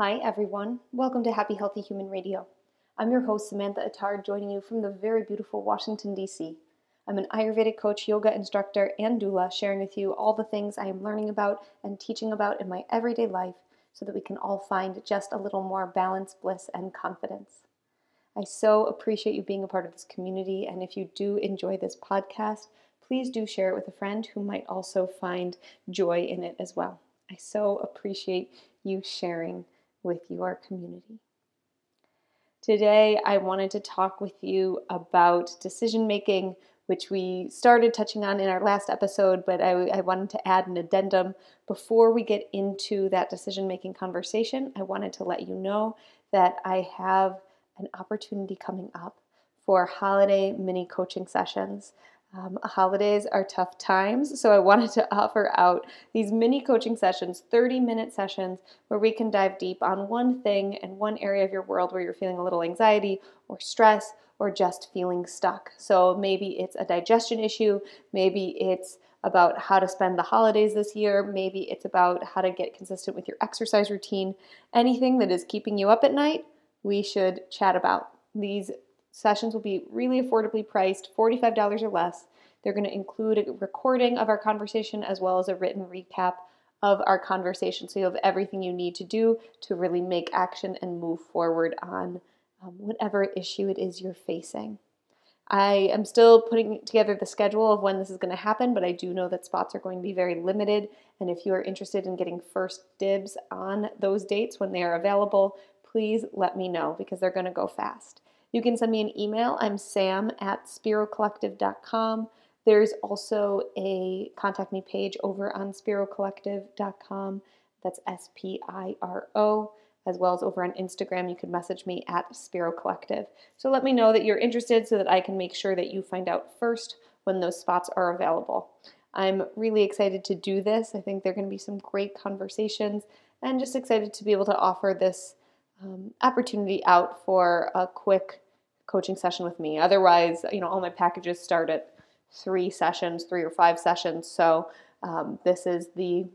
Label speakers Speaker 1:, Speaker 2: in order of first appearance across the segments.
Speaker 1: Hi, everyone. Welcome to Happy Healthy Human Radio. I'm your host, Samantha Attard, joining you from the very beautiful Washington, D.C. I'm an Ayurvedic coach, yoga instructor, and doula, sharing with you all the things I am learning about and teaching about in my everyday life so that we can all find just a little more balance, bliss, and confidence. I so appreciate you being a part of this community, and if you do enjoy this podcast, please do share it with a friend who might also find joy in it as well. I so appreciate you sharing with your community. Today, I wanted to talk with you about decision making, which we started touching on in our last episode, but I, I wanted to add an addendum. Before we get into that decision making conversation, I wanted to let you know that I have an opportunity coming up for holiday mini coaching sessions. Um, holidays are tough times, so I wanted to offer out these mini coaching sessions, 30 minute sessions, where we can dive deep on one thing and one area of your world where you're feeling a little anxiety or stress or just feeling stuck. So maybe it's a digestion issue, maybe it's about how to spend the holidays this year, maybe it's about how to get consistent with your exercise routine. Anything that is keeping you up at night, we should chat about. These Sessions will be really affordably priced, $45 or less. They're going to include a recording of our conversation as well as a written recap of our conversation. So you have everything you need to do to really make action and move forward on um, whatever issue it is you're facing. I am still putting together the schedule of when this is going to happen, but I do know that spots are going to be very limited. And if you are interested in getting first dibs on those dates when they are available, please let me know because they're going to go fast. You can send me an email. I'm sam at spirocollective.com. There's also a contact me page over on spirocollective.com. That's S P I R O. As well as over on Instagram, you can message me at Spiro Collective. So let me know that you're interested so that I can make sure that you find out first when those spots are available. I'm really excited to do this. I think there are going to be some great conversations and just excited to be able to offer this um, opportunity out for a quick coaching session with me. Otherwise, you know, all my packages start at three sessions, three or five sessions. So um, this is the,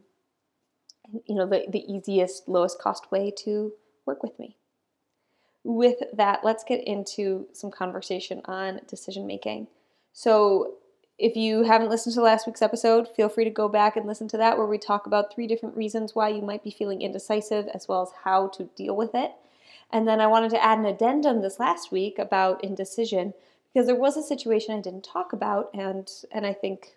Speaker 1: you know, the, the easiest, lowest cost way to work with me. With that, let's get into some conversation on decision making. So if you haven't listened to last week's episode, feel free to go back and listen to that, where we talk about three different reasons why you might be feeling indecisive, as well as how to deal with it. And then I wanted to add an addendum this last week about indecision because there was a situation I didn't talk about, and and I think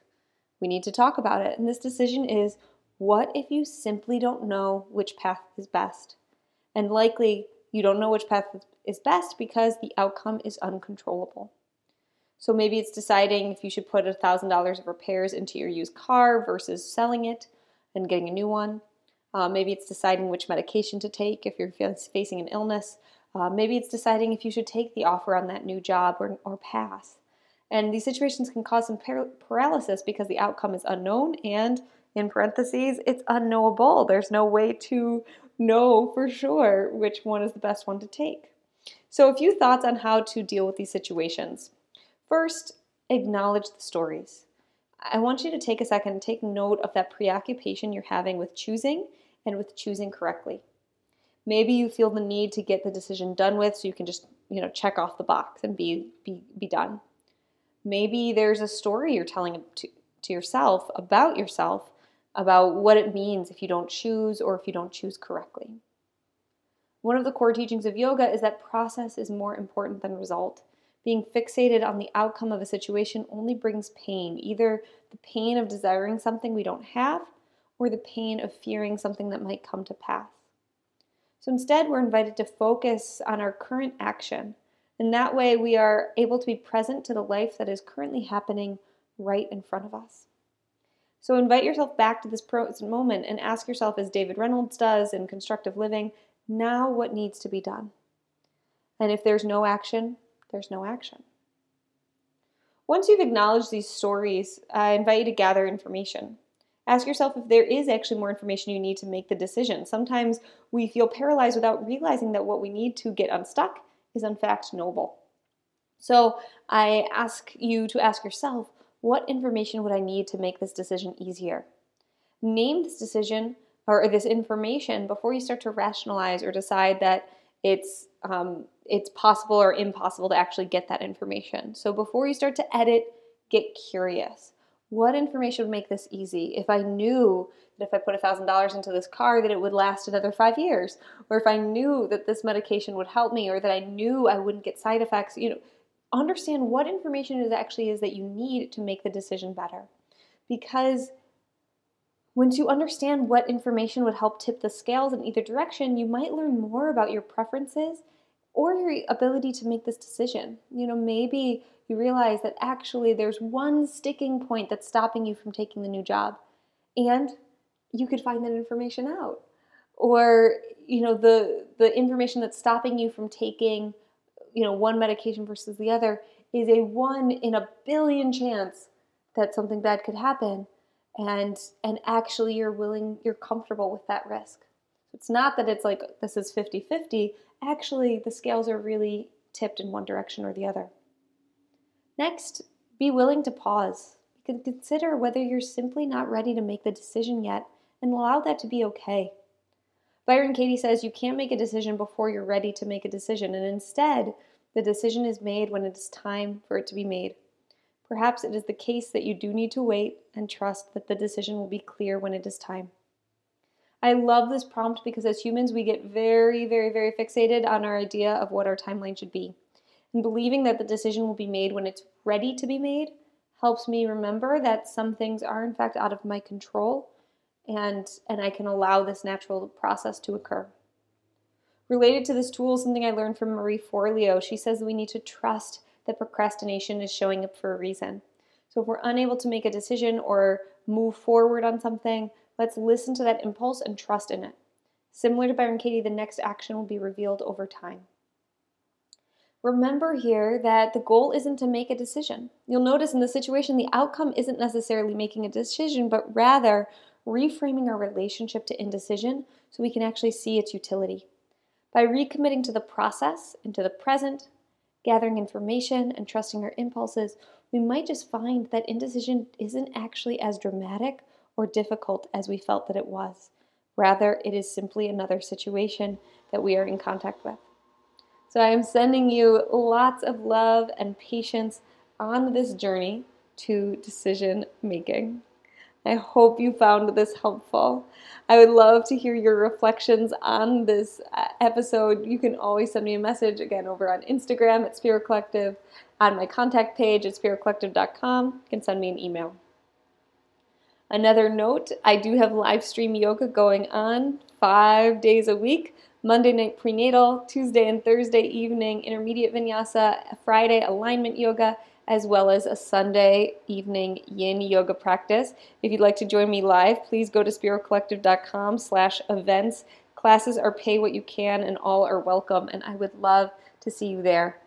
Speaker 1: we need to talk about it. And this decision is what if you simply don't know which path is best? And likely you don't know which path is best because the outcome is uncontrollable. So maybe it's deciding if you should put $1,000 of repairs into your used car versus selling it and getting a new one. Uh, maybe it's deciding which medication to take if you're facing an illness. Uh, maybe it's deciding if you should take the offer on that new job or, or pass. And these situations can cause some par- paralysis because the outcome is unknown and, in parentheses, it's unknowable. There's no way to know for sure which one is the best one to take. So, a few thoughts on how to deal with these situations. First, acknowledge the stories. I want you to take a second and take note of that preoccupation you're having with choosing and with choosing correctly. Maybe you feel the need to get the decision done with so you can just, you know, check off the box and be be be done. Maybe there's a story you're telling to, to yourself about yourself about what it means if you don't choose or if you don't choose correctly. One of the core teachings of yoga is that process is more important than result. Being fixated on the outcome of a situation only brings pain, either the pain of desiring something we don't have or the pain of fearing something that might come to pass. So instead, we're invited to focus on our current action. And that way, we are able to be present to the life that is currently happening right in front of us. So invite yourself back to this present moment and ask yourself, as David Reynolds does in Constructive Living, now what needs to be done? And if there's no action, there's no action. Once you've acknowledged these stories, I invite you to gather information. Ask yourself if there is actually more information you need to make the decision. Sometimes we feel paralyzed without realizing that what we need to get unstuck is in fact noble. So I ask you to ask yourself, what information would I need to make this decision easier? Name this decision or this information before you start to rationalize or decide that it's um, it's possible or impossible to actually get that information. So before you start to edit, get curious. What information would make this easy? If I knew that if I put $1,000 into this car that it would last another 5 years, or if I knew that this medication would help me or that I knew I wouldn't get side effects, you know, understand what information it actually is that you need to make the decision better. Because once you understand what information would help tip the scales in either direction, you might learn more about your preferences or your ability to make this decision. You know, maybe you realize that actually there's one sticking point that's stopping you from taking the new job, and you could find that information out. Or, you know, the the information that's stopping you from taking, you know, one medication versus the other is a one in a billion chance that something bad could happen and and actually you're willing you're comfortable with that risk it's not that it's like this is 50-50 actually the scales are really tipped in one direction or the other. Next, be willing to pause. You can consider whether you're simply not ready to make the decision yet and allow that to be okay. Byron Katie says you can't make a decision before you're ready to make a decision, and instead, the decision is made when it is time for it to be made. Perhaps it is the case that you do need to wait and trust that the decision will be clear when it is time. I love this prompt because as humans, we get very, very, very fixated on our idea of what our timeline should be. And believing that the decision will be made when it's ready to be made helps me remember that some things are, in fact, out of my control and, and I can allow this natural process to occur. Related to this tool, something I learned from Marie Forleo, she says we need to trust that procrastination is showing up for a reason. So if we're unable to make a decision or move forward on something, Let's listen to that impulse and trust in it. Similar to Byron Katie, the next action will be revealed over time. Remember here that the goal isn't to make a decision. You'll notice in the situation, the outcome isn't necessarily making a decision, but rather reframing our relationship to indecision so we can actually see its utility. By recommitting to the process and to the present, gathering information, and trusting our impulses, we might just find that indecision isn't actually as dramatic or difficult as we felt that it was. Rather, it is simply another situation that we are in contact with. So I am sending you lots of love and patience on this journey to decision making. I hope you found this helpful. I would love to hear your reflections on this uh, episode. You can always send me a message again over on Instagram at Spiro Collective, on my contact page at spirocollective.com. You can send me an email. Another note I do have live stream yoga going on five days a week. Monday night prenatal, Tuesday and Thursday evening intermediate vinyasa, Friday alignment yoga, as well as a Sunday evening yin yoga practice. If you'd like to join me live, please go to spirocollective.com slash events. Classes are pay what you can and all are welcome, and I would love to see you there.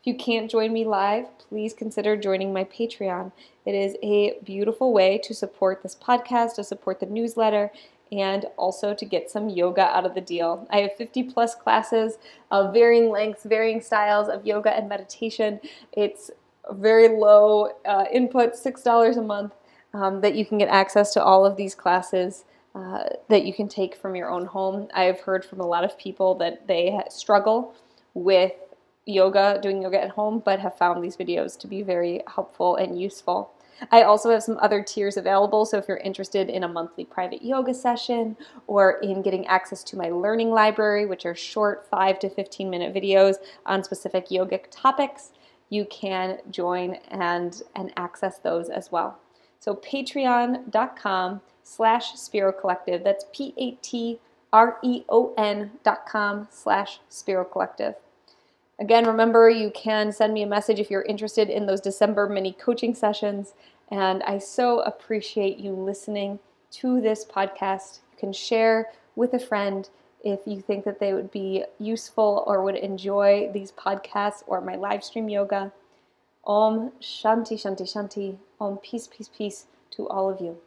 Speaker 1: If you can't join me live, please consider joining my Patreon. It is a beautiful way to support this podcast, to support the newsletter, and also to get some yoga out of the deal. I have 50 plus classes of varying lengths, varying styles of yoga and meditation. It's very low uh, input, $6 a month, um, that you can get access to all of these classes. Uh, that you can take from your own home. I have heard from a lot of people that they struggle with yoga, doing yoga at home, but have found these videos to be very helpful and useful. I also have some other tiers available, so if you're interested in a monthly private yoga session or in getting access to my learning library, which are short 5 to 15 minute videos on specific yogic topics, you can join and, and access those as well. So patreon.com slash Spiro Collective. That's P-A-T-R-E-O-N dot com slash Spiro Collective. Again, remember you can send me a message if you're interested in those December mini coaching sessions. And I so appreciate you listening to this podcast. You can share with a friend if you think that they would be useful or would enjoy these podcasts or my live stream yoga. Om Shanti Shanti Shanti. Om peace, peace, peace to all of you.